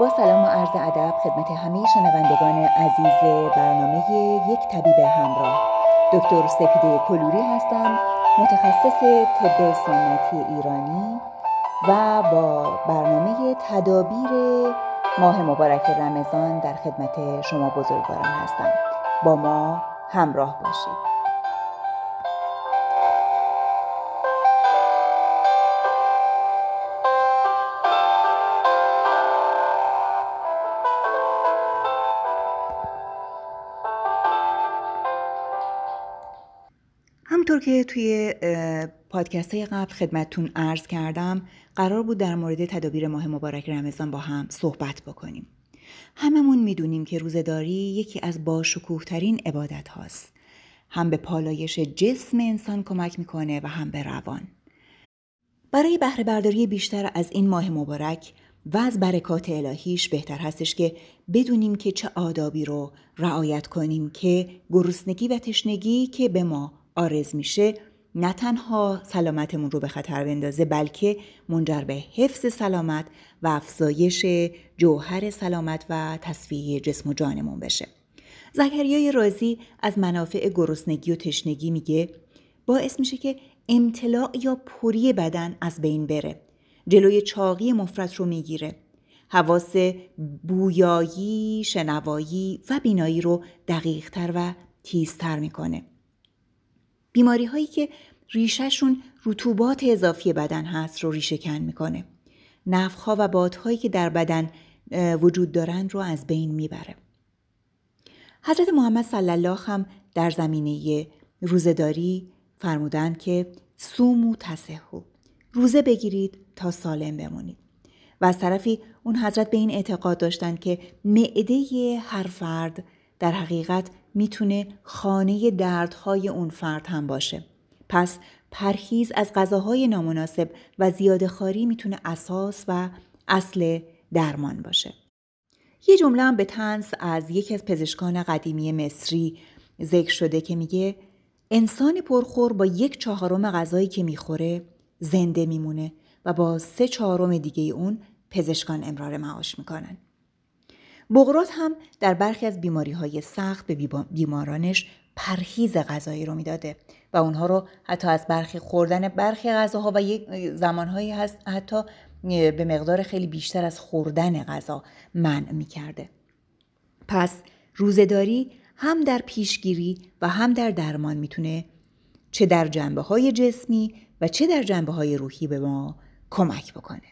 با سلام و عرض ادب خدمت همه شنوندگان عزیز برنامه یک طبیب همراه. دکتر سپیده کلوری هستم متخصص طب سنتی ایرانی و با برنامه تدابیر ماه مبارک رمضان در خدمت شما بزرگواران هستم. با ما همراه باشید. همطور که توی پادکست های قبل خدمتتون عرض کردم قرار بود در مورد تدابیر ماه مبارک رمضان با هم صحبت بکنیم. هممون می‌دونیم که روزداری یکی از باشکوه ترین عبادت هاست. هم به پالایش جسم انسان کمک می‌کنه و هم به روان. برای بهره برداری بیشتر از این ماه مبارک و از برکات الهیش بهتر هستش که بدونیم که چه آدابی رو رعایت کنیم که گرسنگی و تشنگی که به ما آرز میشه نه تنها سلامتمون رو به خطر بندازه بلکه منجر به حفظ سلامت و افزایش جوهر سلامت و تصفیه جسم و جانمون بشه. زکریای رازی از منافع گرسنگی و تشنگی میگه باعث میشه که امتلاع یا پری بدن از بین بره. جلوی چاقی مفرد رو می‌گیره. حواس بویایی، شنوایی و بینایی رو دقیقتر و تیزتر می‌کنه. بیماری هایی که ریشهشون رطوبات اضافی بدن هست رو ریشه کن می‌کنه. نفخها و بادهایی که در بدن وجود دارند رو از بین می‌بره. حضرت محمد صلی الله هم در زمینه روزداری فرمودند که سومو تسهو روزه بگیرید تا سالم بمونید و از طرفی اون حضرت به این اعتقاد داشتند که معده هر فرد در حقیقت می‌تونه خانه دردهای اون فرد هم باشه. پس پرهیز از غذاهای نامناسب و زیاده خاری می‌تونه اساس و اصل درمان باشه. یه جمله هم به تنس از یکی از پزشکان قدیمی مصری ذکر شده که میگه انسان پرخور با یک چهارم غذایی که می‌خوره زنده میمونه و با سه چهارم دیگه اون پزشکان امرار معاش می‌کنن. بغرات هم در برخی از بیماری های سخت به بیمارانش پرهیز غذایی رو می‌داده و اونها رو حتی از برخی خوردن برخی غذاها و یک زمانهایی هست حتی به مقدار خیلی بیشتر از خوردن غذا منع می‌کرده. پس روزداری هم در پیشگیری و هم در درمان می‌تونه چه در جنبه های جسمی و چه در جنبه های روحی به ما کمک بکنه.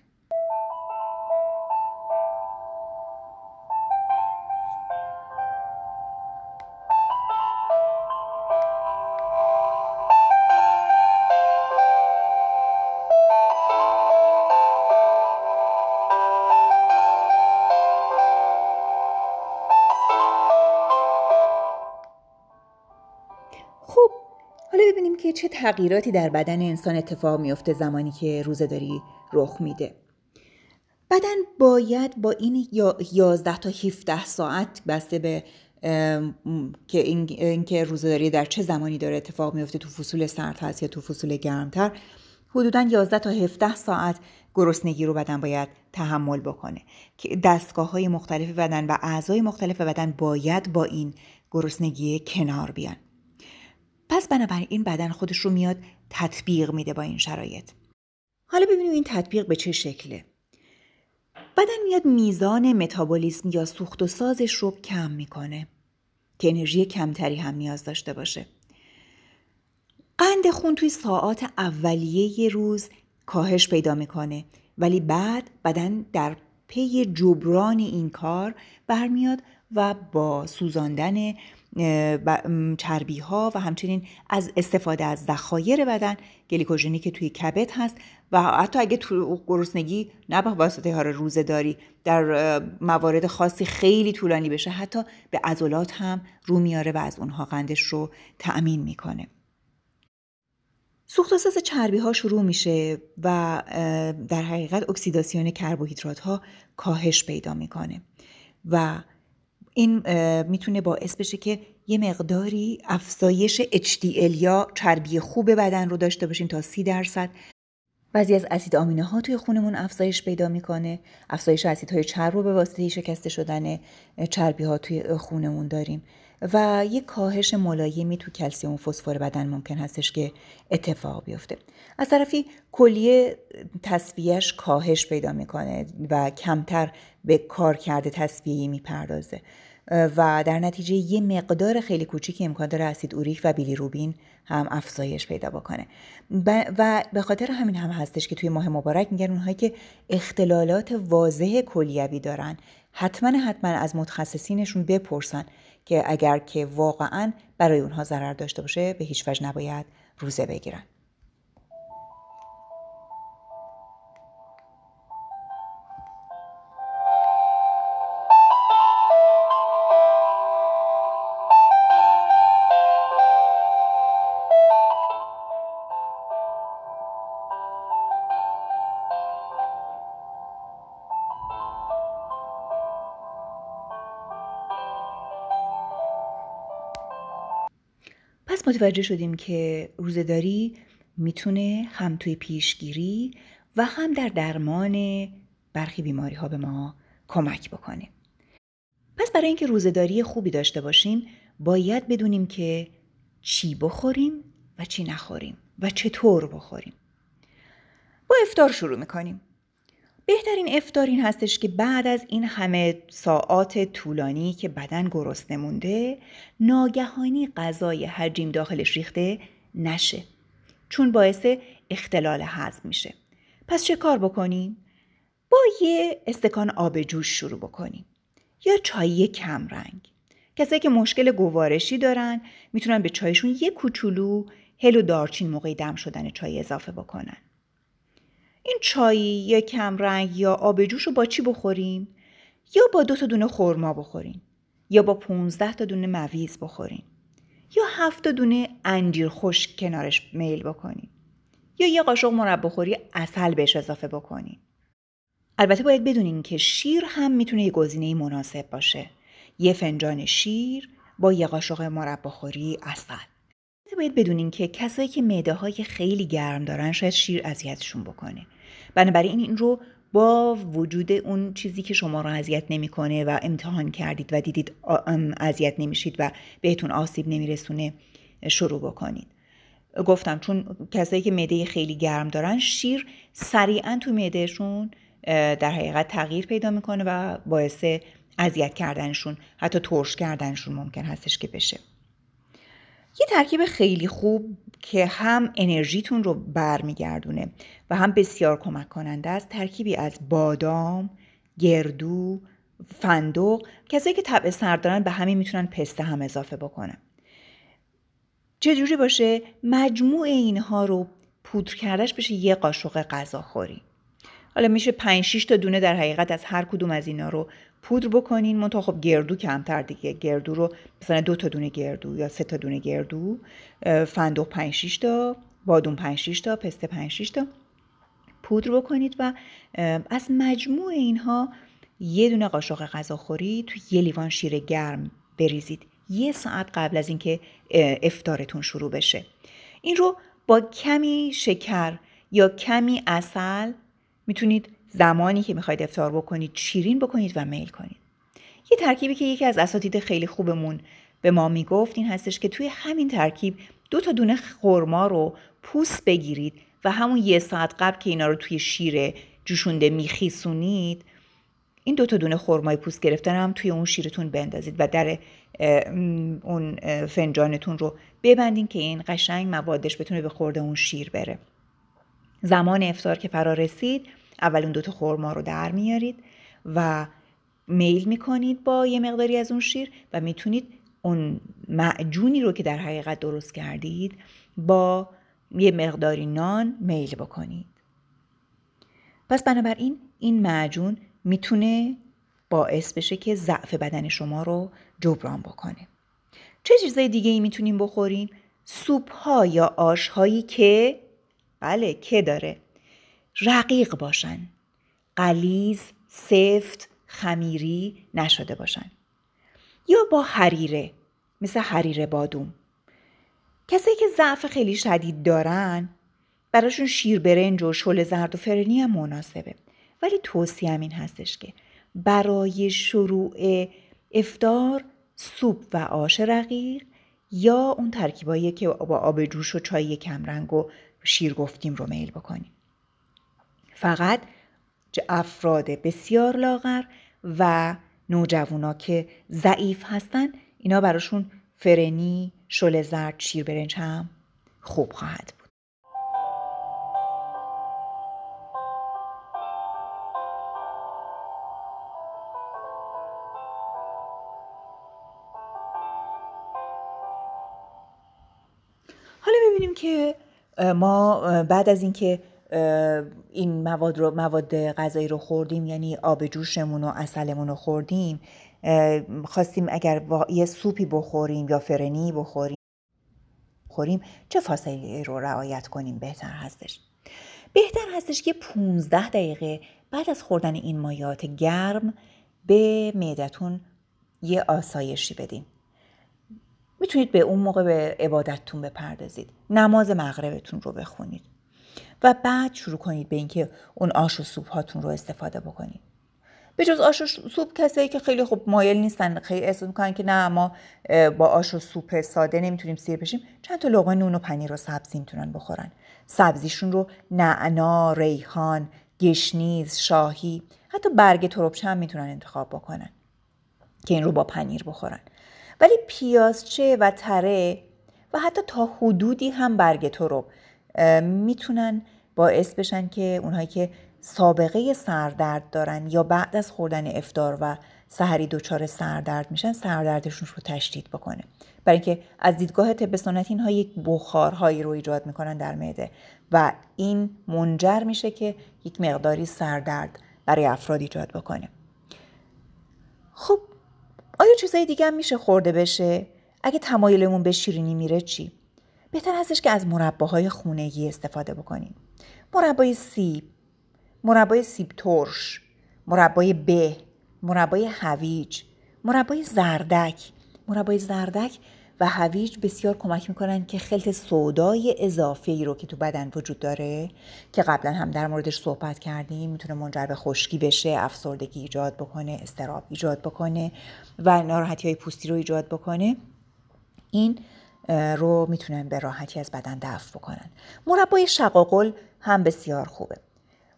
چه تغییراتی در بدن انسان اتفاق میفته زمانی که روزداری رخ میده؟ بدن باید با این 11 تا 17 ساعت بسته به که این اینکه روزداری در چه زمانی داره اتفاق میفته تو فصول سرد هست یا تو فصول گرمتر حدودا 11 تا 17 ساعت گرسنگی رو بدن باید تحمل بکنه. که دستگاه های مختلف بدن و اعضای مختلف بدن باید با این گرسنگی کنار بیان. پس بنابراین این بدن خودش رو میاد تطبیق میده با این شرایط. حالا ببینیم این تطبیق به چه شکله. بدن میاد میزان متابولیسم یا سوخت و سازش رو کم می‌کنه که انرژی کمتری هم نیاز داشته باشه. قند خون توی ساعات اولیه روز کاهش پیدا می‌کنه ولی بعد بدن در پی جبران این کار برمیاد و با سوزاندن چربی ها و همچنین از استفاده از ذخایر بدن گلیکوژنی که توی کبد هست و حتی اگه تو گرسنگی نه به واسطه ها روزه داری در موارد خاصی خیلی طولانی بشه حتی به عضلات هم رو میاره و از اونها قندش رو تأمین می‌کنه. سوخت و ساز چربی ها شروع میشه و در حقیقت اکسیداسیون کربوهیدرات ها کاهش پیدا می‌کنه و این می‌تونه باعث بشه که یه مقداری افزایش HDL یا چربی خوب بدن رو داشته باشیم تا 30 درصد. بعضی از اسید آمینه ها توی خونمون افزایش پیدا می‌کنه. افزایش اسیدهای چرب رو به واسطه شکسته شدن چربی ها توی خونمون داریم. و یک کاهش ملایمی تو کلسیوم فسفر بدن ممکن هستش که اتفاق بیفته. از طرفی کلیه تصفیهش کاهش پیدا می‌کنه و کمتر به کار کرده تصفیهی می‌پردازه. و در نتیجه یه مقدار خیلی کوچیکی امکان داره اسید اوریک و بیلیروبین هم افزایش پیدا بکنه. و به خاطر همین هم هستش که توی ماه مبارک میگن اونهایی که اختلالات واضح کلیوی دارن حتما حتما از متخصصینشون بپرسن که اگر که واقعا برای اونها ضرر داشته باشه به هیچ وجه نباید روزه بگیرن. متوجه شدیم که روزهداری می‌تونه هم توی پیشگیری و هم در درمان برخی بیماری ها به ما کمک بکنه. پس برای اینکه روزهداری خوبی داشته باشیم باید بدونیم که چی بخوریم و چی نخوریم و چطور بخوریم. با افتار شروع می‌کنیم. بهترین افتار این هستش که بعد از این همه ساعات طولانی که بدن گرسنه مونده ناگهانی غذای حجیم داخلش ریخته نشه چون باعث اختلال هضم میشه. پس چه کار بکنیم با یه استکان آب جوش شروع بکنیم یا چای کم رنگ. کسایی که مشکل گوارشی دارن می‌تونن به چایشون یه کوچولو هل و دارچین موقع دم شدن چای اضافه بکنن. این چایی یا کمرنگ یا آب جوش رو با چی بخوریم؟ یا با دو تا دونه خورما بخوریم یا با 15 تا دونه مویز بخوریم یا هفت تا دونه انجیر خشک کنارش میل بکنیم یا یه قاشق مربا خوری اصل بهش اضافه بکنیم. البته باید بدونین که شیر هم می‌تونه یه گزینه مناسب باشه. یه فنجان شیر با یه قاشق مربا خوری اصل. باید بدونین که کسایی که معده های خیلی گرم دارن شاید شیر اذیتشون بکنه. بنابراین این رو با وجود اون چیزی که شما رو اذیت نمی‌کنه و امتحان کردید و دیدید اذیت نمیشید و بهتون آسیب نمیرسونه شروع بکنید. گفتم چون کسایی که معده خیلی گرم دارن شیر سریعا تو معدهشون در حقیقت تغییر پیدا می‌کنه و باعث اذیت کردنشون حتی ترش کردنشون ممکن هستش که بشه. یه ترکیب خیلی خوب که هم انرژیتون رو برمیگردونه و هم بسیار کمک کننده است. ترکیبی از بادام، گردو، فندق کسایی که طبع سرد دارن به همین می‌تونن پسته هم اضافه بکنن. چجوری باشه؟ مجموع اینها رو پودر کردش بشه یه قاشق غذا خوری حالا میشه 5 6 تا دونه در حقیقت از هر کدوم از اینا رو پودر بکنین. منتها خب گردو کمتر دیگه. گردو رو مثلا دو تا دونه گردو یا سه تا دونه گردو فندق 5 6 تا بادوم 5 6 تا پسته 5 6 تا پودر بکنید و از مجموع اینها یه دونه قاشق غذاخوری تو یه لیوان شیر گرم بریزید. یه ساعت قبل از اینکه افطارتون شروع بشه. این رو با کمی شکر یا کمی اصل می‌تونید زمانی که می‌خواید افتار بکنید شیرین بکنید و میل کنید. یه ترکیبی که یکی از اساتید خیلی خوبمون به ما می‌گفت این هستش که توی همین ترکیب دو تا دونه خورما رو پوست بگیرید و همون یه ساعت قبل که اینا رو توی شیر جوشونده میخیسونید این دو تا دونه خرمای پوست گرفتن هم توی اون شیرتون بندازید و در اون فنجانتون رو ببندین که این قشنگ موادش بتونه به خورده اون شیر بره. زمان افتار که فرا رسید اول اون دوتا خورما رو در میارید و میل می‌کنید با یه مقداری از اون شیر و می‌تونید اون معجونی رو که در حقیقت درست کردید با یه مقداری نان میل بکنید پس بنابراین این معجون می‌تونه باعث بشه که ضعف بدن شما رو جبران بکنه چه چیزای دیگه ای می‌تونیم بخوریم؟ سوپ ها یا آش هایی که بله که داره؟ رقیق باشن. قلیز، سفت، خمیری نشده باشن. یا با حریره مثل حریره بادوم. کسایی که ضعف خیلی شدید دارن براشون شیر برنج و شل زرد و فرنی هم مناسبه. ولی توصیه این هستش که برای شروع افتار سوپ و آش رقیق یا اون ترکیبایی که با آب جوش و چای کمرنگ و شیر گفتیم رو میل بکنیم فقط افراد بسیار لاغر و نوجوانا که ضعیف هستن اینا براشون فرنی، شل زرد، شیر برنج هم خوب خواهد بود. حالا ببینیم که ما بعد از اینکه این مواد رو مواد غذایی رو خوردیم یعنی آب جوشمون و اصلمون رو خوردیم خواستیم اگر یه سوپی بخوریم یا فرنی بخوریم خوریم چه فاصله رو رعایت کنیم؟ بهتر هستش. بهتر هستش که 15 دقیقه بعد از خوردن این مایات گرم به معدتون یه آسایشی بدین می‌تونید به اون موقع به عبادتتون بپردازید. نماز مغربتون رو بخونید. و بعد شروع کنید به اینکه اون آش و سوپ هاتون رو استفاده بکنید. به جز آش و سوپ کسایی که خیلی خوب مایل نیستن خیلی احساس می‌کنن که نه ما با آش و سوپ ساده نمی‌تونیم سیر بشیم. چند تا لقمه نون و پنیر و سبزی می‌تونن بخورن. سبزیشون رو نعنا ریحان گشنیز شاهی حتی برگ تربچه هم می‌تونن انتخاب بکنن که این رو با پنیر بخورن. ولی پیازچه و تره و حتی تا حدودی هم برگ ترب می‌تونن باعث بشن که اونهایی که سابقه سردرد دارن یا بعد از خوردن افتار و سحری دچار سردرد میشن سردردشون رو تشدید بکنه. برای اینکه از دیدگاه طب سنتی اینها یک بخارهایی رو ایجاد می‌کنن در معده و این منجر میشه که یک مقداری سردرد برای افراد ایجاد بکنه. خب آیا چیزای دیگه هم میشه خورده بشه؟ اگه تمایلمون به شیرینی میره چی؟ بهتر هستش که از مرباهای خونگی استفاده بکنیم. مربای سیب مربای سیب ترش مربای به مربای هویج مربای زردک. مربای زردک و هویج بسیار کمک می‌کنن که خلط سودای اضافه ای رو که تو بدن وجود داره که قبلا هم در موردش صحبت کردیم می‌تونه منجر به خشکی بشه افسردگی ایجاد بکنه استراب ایجاد بکنه و ناراحتی های پوستی رو ایجاد بکنه. این رو می‌تونن به راحتی از بدن دفع بکنن. مربای شقاقل هم بسیار خوبه.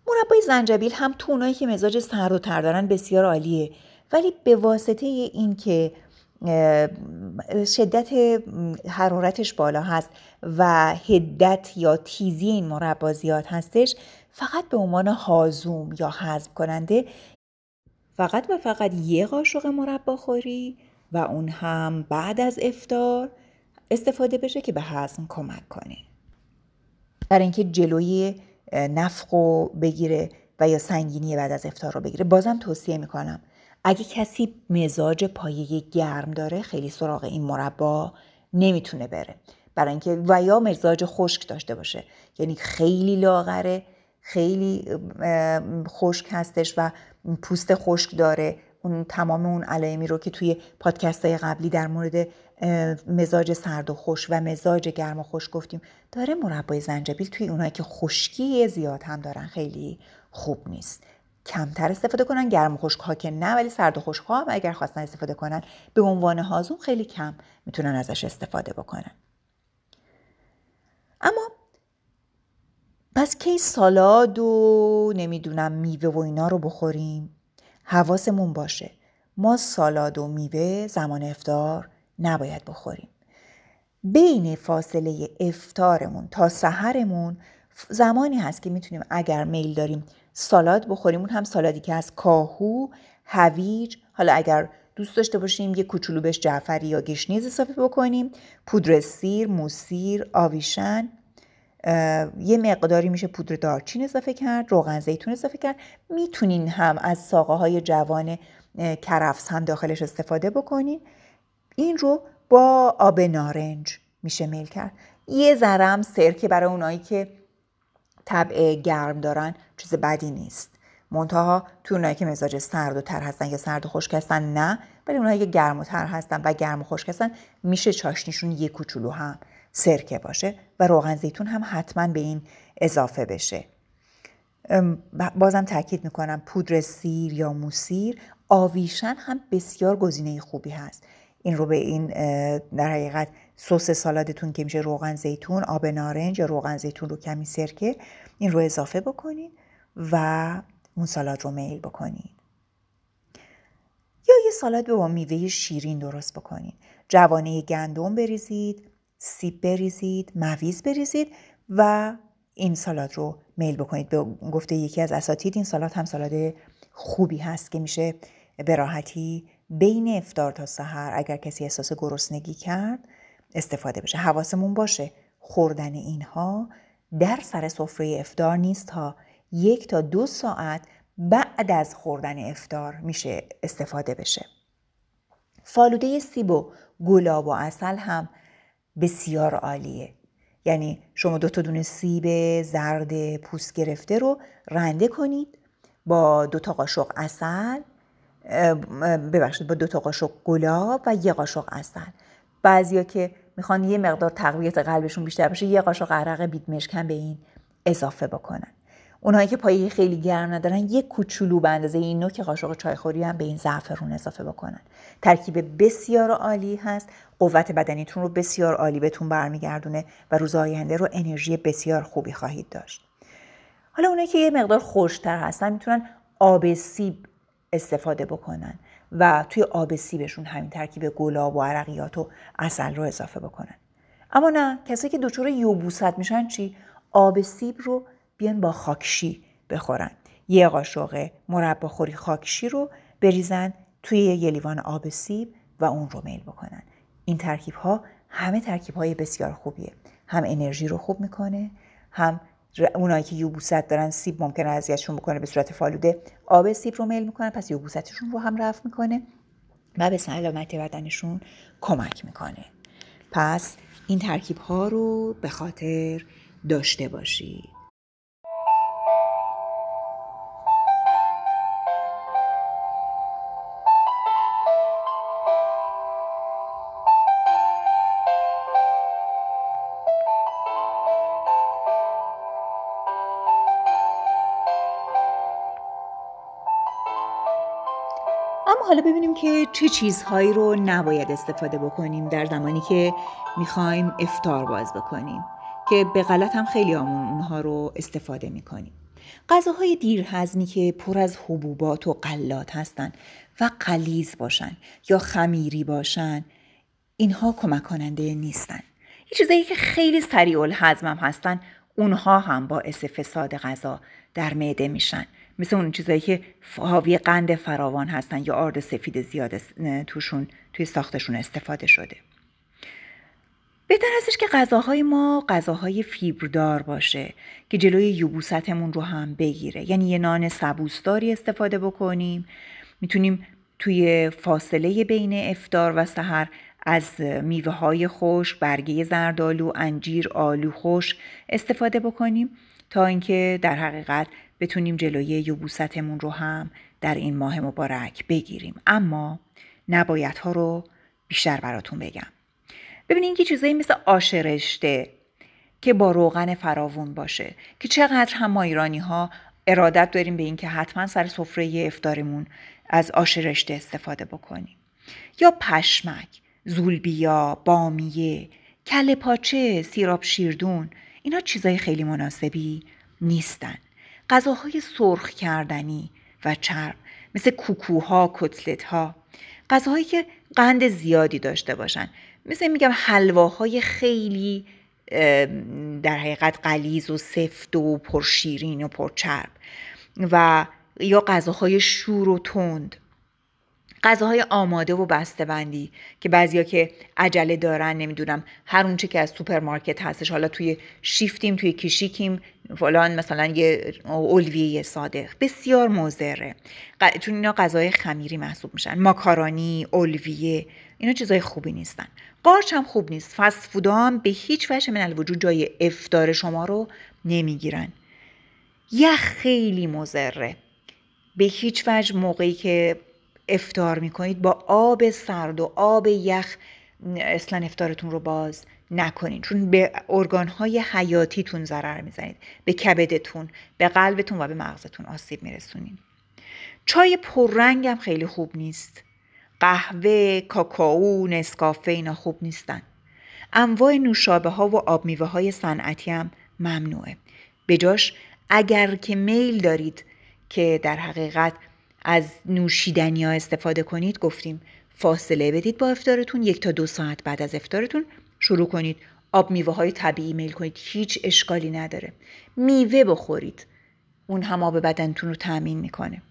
مربای زنجبیل هم تو اونایی که مزاج سرد و تر دارن بسیار عالیه. ولی به واسطه این که شدت حرارتش بالا هست و هدت یا تیزی این مربا زیاد هستش فقط به عنوان هازوم یا هضم کننده. فقط و فقط یه قاشق مربا خوری و اون هم بعد از افتار استفاده بشه که به هضم کمک کنه. برای اینکه جلوی نفق رو بگیره و یا سنگینی بعد از افتار رو بگیره. بازم توصیه می‌کنم. اگه کسی مزاج پایه گرم داره خیلی سراغ این مربا نمی‌تونه بره. برای اینکه و یا مزاج خشک داشته باشه. یعنی خیلی لاغره خیلی خشک هستش و پوست خشک داره. اون تمام اون علائمی رو که توی پادکست های قبلی در مورد مزاج سرد و خوش و مزاج گرم و خوش گفتیم داره مربای زنجبیل توی اونایی که خشکی زیاد هم دارن خیلی خوب نیست. کمتر استفاده کنن گرم و خشک ها که نه ولی سرد و خشک ها هم اگر خواستن استفاده کنن به عنوان هازون خیلی کم می‌تونن ازش استفاده بکنن. اما پس کی سالاد و نمی‌دونم میوه و اینا رو بخوریم؟ حواسمون باشه. ما سالاد و میوه زمان افتار نباید بخوریم. بین فاصله افتارمون تا سحرمون زمانی هست که می‌تونیم اگر میل داریم سالاد بخوریم. اون هم سالادی که از کاهو هویج حالا اگر دوست داشته باشیم یه کوچولو بهش جعفری یا گشنیز اضافه بکنیم. پودر سیر موسیر آویشن یه مقداری میشه پودر دارچین اضافه کرد روغن زیتون اضافه کرد. می‌تونین هم از ساقه های جوان کرفس هم داخلش استفاده بکنین. این رو با آب نارنج میشه میل کرد. یه ذرم سرکه برای اونایی که طبع گرم دارن چیز بدی نیست. منتها تو اونایی که مزاج سرد و تر هستن یا سرد و خشک هستن نه. ولی اونایی که گرم و تر هستن و گرم و خشک هستن میشه چاشنیشون یه کوچولو هم سرکه باشه و روغن زیتون هم حتما به این اضافه بشه. بازم تاکید می‌کنم پودر سیر یا موسیر آویشن هم بسیار گزینه خوبی هست. این رو به این در حقیقت سس سالادتون که میشه روغن زیتون آب نارنج یا روغن زیتون رو کمی سرکه این رو اضافه بکنید و اون سالاد رو میل بکنید یا یه سالاد با میوه شیرین درست بکنید جوانه گندم بریزید سیب بریزید مویز بریزید و این سالاد رو میل بکنید. به گفته یکی از اساتید این سالاد هم سالاد خوبی هست که میشه به راحتی بین افتار تا سحر اگر کسی احساس گرسنگی کرد استفاده بشه. حواسمون باشه. خوردن اینها در سر سفره افتار نیست تا یک تا دو ساعت بعد از خوردن افتار میشه استفاده بشه. فالوده سیب و گلاب و اصل هم بسیار عالیه. یعنی شما دو تا دونه سیب زرد پوست گرفته رو رنده کنید. با دو تا قاشق اصل ببخشید با دو تا قاشق گلاب و یه قاشق اصل بعضیا که می‌خوان یه مقدار تقویت قلبشون بیشتر بشه یه قاشق عرق بیت مشکن به این اضافه بکنن. اونهایی که پایه خیلی گرم ندارن یک کوچولو به اندازه این نوک قاشق چایخوری هم به این زعفرون اضافه بکنن. ترکیب بسیار عالی هست. قوت بدنیتون رو بسیار عالی بهتون برمیگردونه و روز آینده رو انرژی بسیار خوبی خواهید داشت. حالا اونایی که یه مقدار خوشتر هستن می‌تونن آب سیب استفاده بکنن. و توی آب سیبشون همین ترکیب گلاب و عرقیات و اصل رو اضافه بکنن. اما نه کسایی که دچار یوبوست میشن چی؟ آب سیب رو بیان با خاکشی بخورن. یه قاشق مربا خوری خاکشی رو بریزن توی یه لیوان آب سیب و اون رو میل بکنن. این ترکیب ها همه ترکیب های بسیار خوبیه. هم انرژی رو خوب می‌کنه هم اونایی که یوبوست دارن سیب ممکنه اذیتشون بکنه به صورت فالوده. آب سیب رو میل می‌کنن پس یوبوستشون رو هم رفت می‌کنه و به سلامتی بدنشون کمک می‌کنه. پس این ترکیب ها رو به خاطر داشته باشید. حالا ببینیم که چه چیزهایی رو نباید استفاده بکنیم در زمانی که می‌خوایم افتار باز بکنیم که به غلط هم خیلی آمون اونها رو استفاده می‌کنیم. غذاهای دیرهضمی که پر از حبوبات و قلات هستن و قلیز باشن یا خمیری باشن اینها کمک کننده نیستن. یه چیزایی که خیلی سریع الهضم هستن اونها هم باعث فساد غذا در معده میشن. مثل اون چیزایی که حاوی قند فراوان هستن یا آرد سفید زیاد توشون توی ساختشون استفاده شده. بهتر هستش که غذاهای ما غذاهای فیبردار باشه که جلوی یوبوستمون رو هم بگیره. یعنی یه نان سبوسداری استفاده بکنیم. می‌تونیم توی فاصله بین افتار و سحر از میوه های خوش، برگه زردالو، انجیر، آلو خوش استفاده بکنیم تا اینکه در حقیقت بتونیم جلوی یوبوستمون رو هم در این ماه مبارک بگیریم. اما نباید ها رو بیشتر براتون بگم. ببینید که چیزایی مثل آش رشته که با روغن فراوون باشه که چقدر هم ما ایرانی ها ارادت داریم به اینکه حتما سر سفره افطارمون از آش رشته استفاده بکنیم. یا پشمک زولبیا بامیه کله پاچه سیراب شیردون اینا چیزای خیلی مناسبی نیستن. غذاهای سرخ کردنی و چرب مثل کوکوها کتلت ها غذاهایی که قند زیادی داشته باشن. مثل میگم حلواهای خیلی در حقیقت غلیظ و سفت و پرشیرین و پرچرب. و یا غذاهای شور و تند. غذاهای آماده و بسته بندی که بعضیا که عجله دارن نمی‌دونم هر اونچه که از سوپرمارکت هستش حالا توی شیفتیم توی کشیکیم فلان مثلا یه اولویه ساده. بسیار مضره. چون اینا غذای خمیری محسوب میشن. ماکارانی اولویه اینا چیزای خوبی نیستن. قارچ هم خوب نیست. فست فودا هم به هیچ وجه من الوجود جای افتار شما رو نمی‌گیرن. یخ خیلی مضره. به هیچ وجه موقعی که افتار می‌کنید با آب سرد و آب یخ اصلا افتارتون رو باز نکنین. چون به ارگانهای حیاتیتون ضرر می‌زنید. به کبدتون به قلبتون و به مغزتون آسیب میرسونین. چای پررنگ هم خیلی خوب نیست. قهوه، کاکائو، نسکافه اینا خوب نیستن. انواع نوشابه ها و آب میوه های صنعتی هم ممنوعه. به جاش اگر که میل دارید که در حقیقت از نوشیدنی ها استفاده کنید گفتیم فاصله بدید با افتارتون یک تا دو ساعت بعد از افتارتون شروع کنید. آب میوه های طبیعی میل کنید هیچ اشکالی نداره. میوه بخورید اون هم آب بدنتون رو تأمین می‌کنه.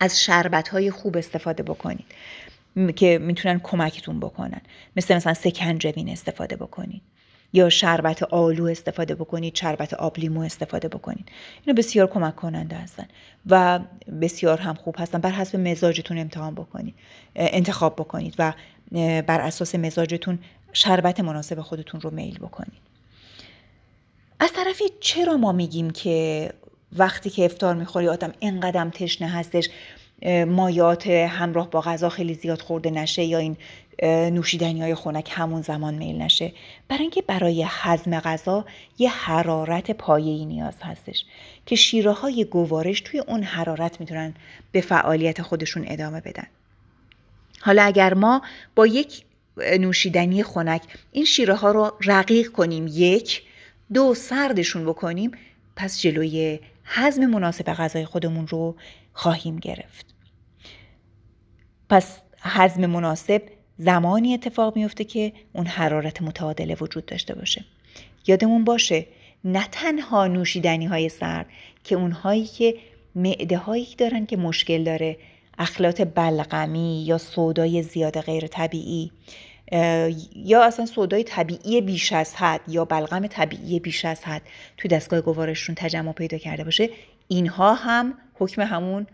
از شربت های خوب استفاده بکنید که می‌تونن کمکتون بکنن. مثل مثلا سکنجبین استفاده بکنید. یا شربت آلو استفاده بکنید شربت آب لیمو استفاده بکنید. اینا بسیار کمک کننده هستن و بسیار هم خوب هستن. بر حسب مزاجتون امتحان بکنید انتخاب بکنید و بر اساس مزاجتون شربت مناسب خودتون رو میل بکنید. از طرفی چرا ما میگیم که وقتی که افتار می‌خوری آدم اینقدر تشنه هستش مایات همراه با غذا خیلی زیاد خورده نشه یا این نوشیدنی های خونک همون زمان میل نشه. برای اینکه برای هضم غذا یه حرارت پایه‌ای نیاز هستش که شیره های گوارش توی اون حرارت می‌تونن به فعالیت خودشون ادامه بدن. حالا اگر ما با یک نوشیدنی خنک این شیره ها رو رقیق کنیم یک دو سردشون بکنیم پس جلوی هضم مناسب غذای خودمون رو خواهیم گرفت. پس هضم مناسب زمانی اتفاق میفته که اون حرارت متعادله وجود داشته باشه. یادمون باشه نه تنها نوشیدنی های سرد که اونهایی که معده هایی دارن که مشکل داره اخلاط بلغمی یا سودای زیاد غیر طبیعی یا اصلا سودای طبیعی بیش از حد یا بلغم طبیعی بیش از حد توی دستگاه گوارششون تجمع پیدا کرده باشه اینها هم حکم همون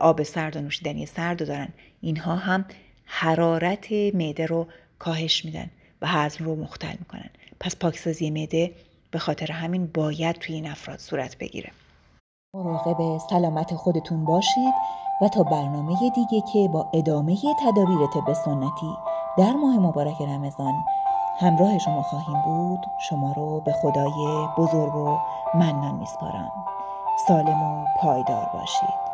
آب سرد و نوشیدنی سرد دارن. اینها هم حرارت معده رو کاهش میدن و هضم رو مختل می‌کنن. پس پاکسازی معده به خاطر همین باید توی این افراد صورت بگیره. مراقب سلامت خودتون باشید و تا برنامه دیگه که با ادامه تدابیر طب سنتی در ماه مبارک رمضان همراه شما خواهیم بود شما رو به خدای بزرگ و منان میسپارم. سالم و پایدار باشید.